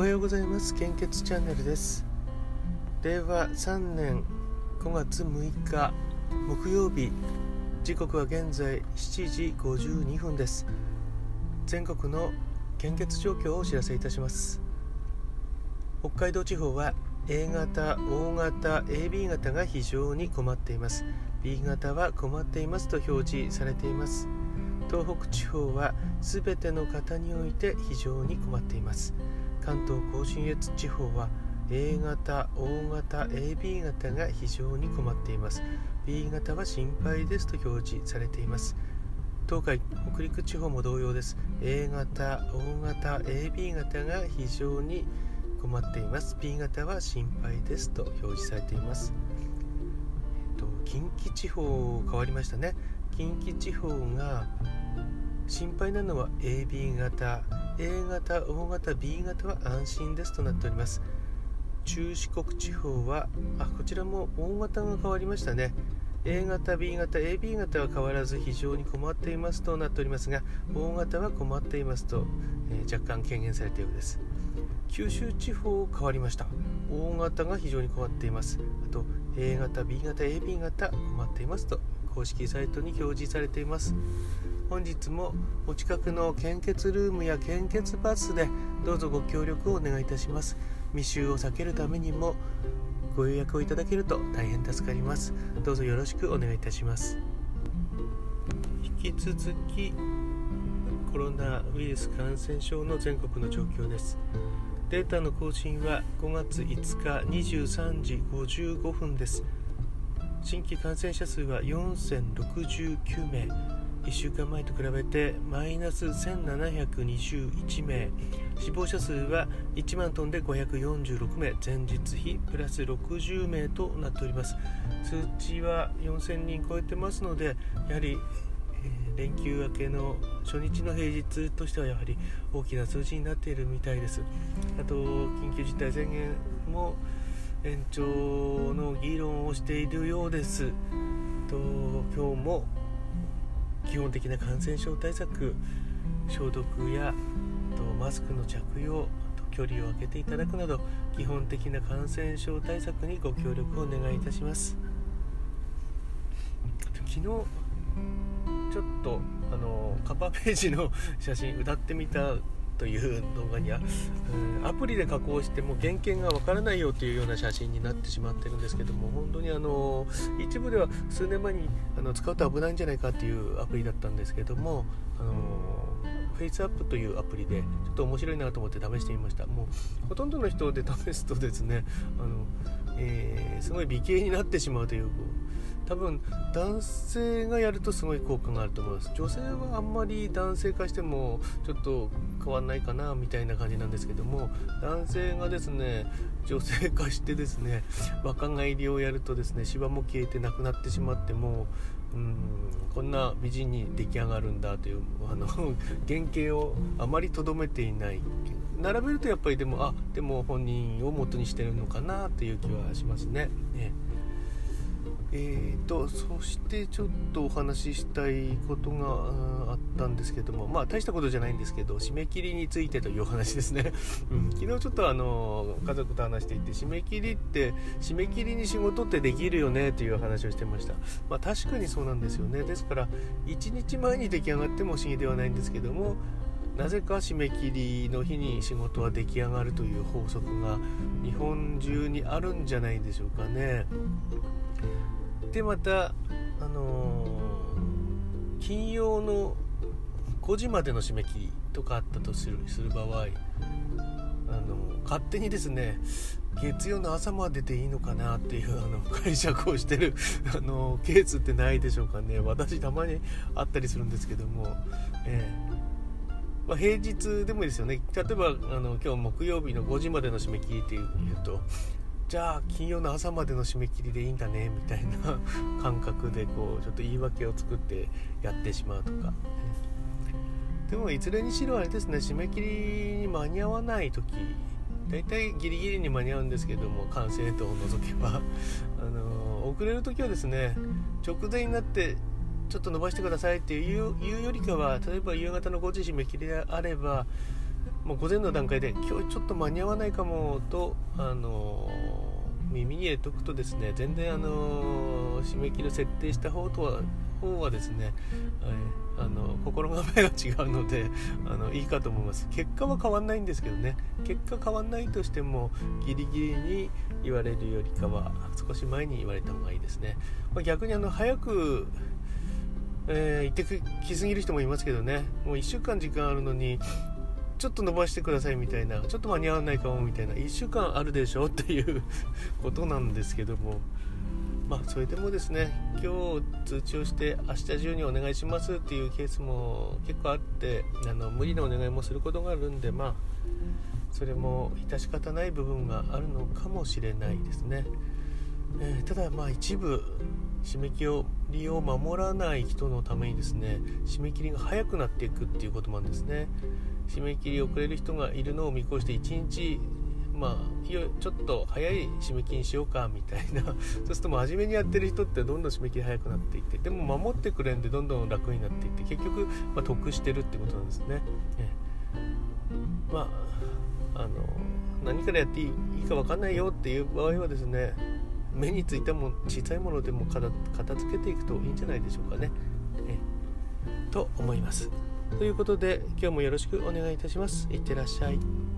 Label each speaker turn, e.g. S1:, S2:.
S1: おはようございます。献血チャンネルです。令和3年5月6日木曜日。時刻は現在7時52分です。全国の献血状況をお知らせいたします。北海道地方は A 型、O 型、AB 型が非常に困っています。B 型は困っていますと表示されています。東北地方は全ての方において非常に困っています。関東甲信越地方は A 型、O 型、AB 型が非常に困っています。B 型は心配ですと表示されています。東海、北陸地方も同様です。A 型、O 型、AB 型が非常に困っています。B 型は心配ですと表示されています。えっと近畿地方変わりましたね。近畿地方が心配なのは AB 型 A 型 O 型 B 型は安心ですとなっております。中四国地方はあこちらも O 型が変わりましたね。A 型 B 型 AB 型は変わらず非常に困っていますとなっておりますが O 型は困っていますと、えー、若干軽減されたようです。九州地方変わりました。O 型が非常に困っています。あと A 型 B 型 AB 型困っていますと公式サイトに表示されています。本日もお近くの献血ルームや献血バスでどうぞご協力をお願いいたします。密集を避けるためにもご予約をいただけると大変助かります。どうぞよろしくお願いいたします。引き続きコロナウイルス感染症の全国の状況です。データの更新は5月5日23時55分です。新規感染者数は4069名。1週間前と比べてマイナス1721名。死亡者数は1万トンで546名。前日比プラス60名となっております。数値は4000人超えてますのでやはりえ連休明けの初日の平日としてはやはり大きな数字になっているみたいです。あと緊急事態宣言も延長の議論をしているようです。と今日も基本的な感染症対策消毒やとマスクの着用距離を空けていただくなど基本的な感染症対策にご協力をお願いいたします。昨日ちょっとあのカバーページの写真歌ってみたという動画には、うん、アプリで加工しても原型がわからないよというような写真になってしまってるんですけども本当にあの一部では数年前にあの使うと危ないんじゃないかっていうアプリだったんですけどもあのフェイスアップというアプリでちょっと面白いなと思って試してみました。もうほとんどの人で試すとですねあの、えー、すごい美形になってしまうという多分男性がやるとすごい効果があると思います。女性はあんまり男性化してもちょっと変わんないかなみたいな感じなんですけども男性がですね女性化してですね 若返りをやるとですねシワも消えてなくなってしまってもうんこんな美人に出来上がるんだというあの 原型をあまりとどめていない。並べるとやっぱりでもあでも本人を元にしてるのかなという気はしますね。ねえーと、そしてちょっとお話ししたいことがあったんですけどもまあ大したことじゃないんですけど締め切りについてというお話ですね、うん、昨日ちょっとあの家族と話していて締め切りって締め切りに仕事ってできるよねという話をしてました。まあ確かにそうなんですよね。ですから1日前に出来上がっても不思議ではないんですけどもなぜか締め切りの日に仕事は出来上がるという法則が日本中にあるんじゃないでしょうかね。でまたあのー、金曜の5時までの締め切りとかあったとするする場合あの勝手にですね月曜の朝まででいいのかなっていうあの解釈をしてる あのケースってないでしょうかね。私たまにあったりするんですけども、えーまあ、平日でもいいですよね。例えばあの今日木曜日の5時までの締め切りっていうとじゃあ金曜の朝までの締め切りでいいんだねみたいな 感覚でこうちょっと言い訳を作ってやってしまうとかでもいずれにしろあれですね締め切りに間に合わない時大体ギリギリに間に合うんですけども完成度を除けば あの遅れる時はですね直前になってちょっと伸ばしてくださいっていうよりかは例えば夕方の5時締め切りであればもう午前の段階で今日ちょっと間に合わないかもと、あの耳に入れておくとですね全然、あの締め切りを設定した方とは方はですね、はい、あの心構えが違うのであのいいかと思います。結果は変わんないんですけどね。結果変わんないとしてもギリギリに言われるよりかは少し前に言われた方がいいですね、まあ、逆にあの早くえー、行ってきすぎる人もいますけどね。もう1週間時間あるのにちょっと伸ばしてくださいみたいなちょっと間に合わないかもみたいな1週間あるでしょっていう ことなんですけども。まあそれでもですね今日通知をして明日中にお願いしますっていうケースも結構あってあの無理なお願いもすることがあるんでまあそれも致し方ない部分があるのかもしれないですね、えー、ただまあ一部締め切りを守らない人のためにですね締め切りが早くなっていくっていうことなんですね。締め切り遅れる人がいるのを見越して1日まあちょっと早い締め切りにしようかみたいな。そうすると真面目にやってる人ってどんどん締め切り早くなっていってでも守ってくれんでどんどん楽になっていって結局、まあ、得してるってことなんですね、えまああの何からやっていいか分かんないよっていう場合はですね目についたも小さいものでも片付けていくといいんじゃないでしょうかね。えと思います。ということで今日もよろしくお願いいたします。いってらっしゃい。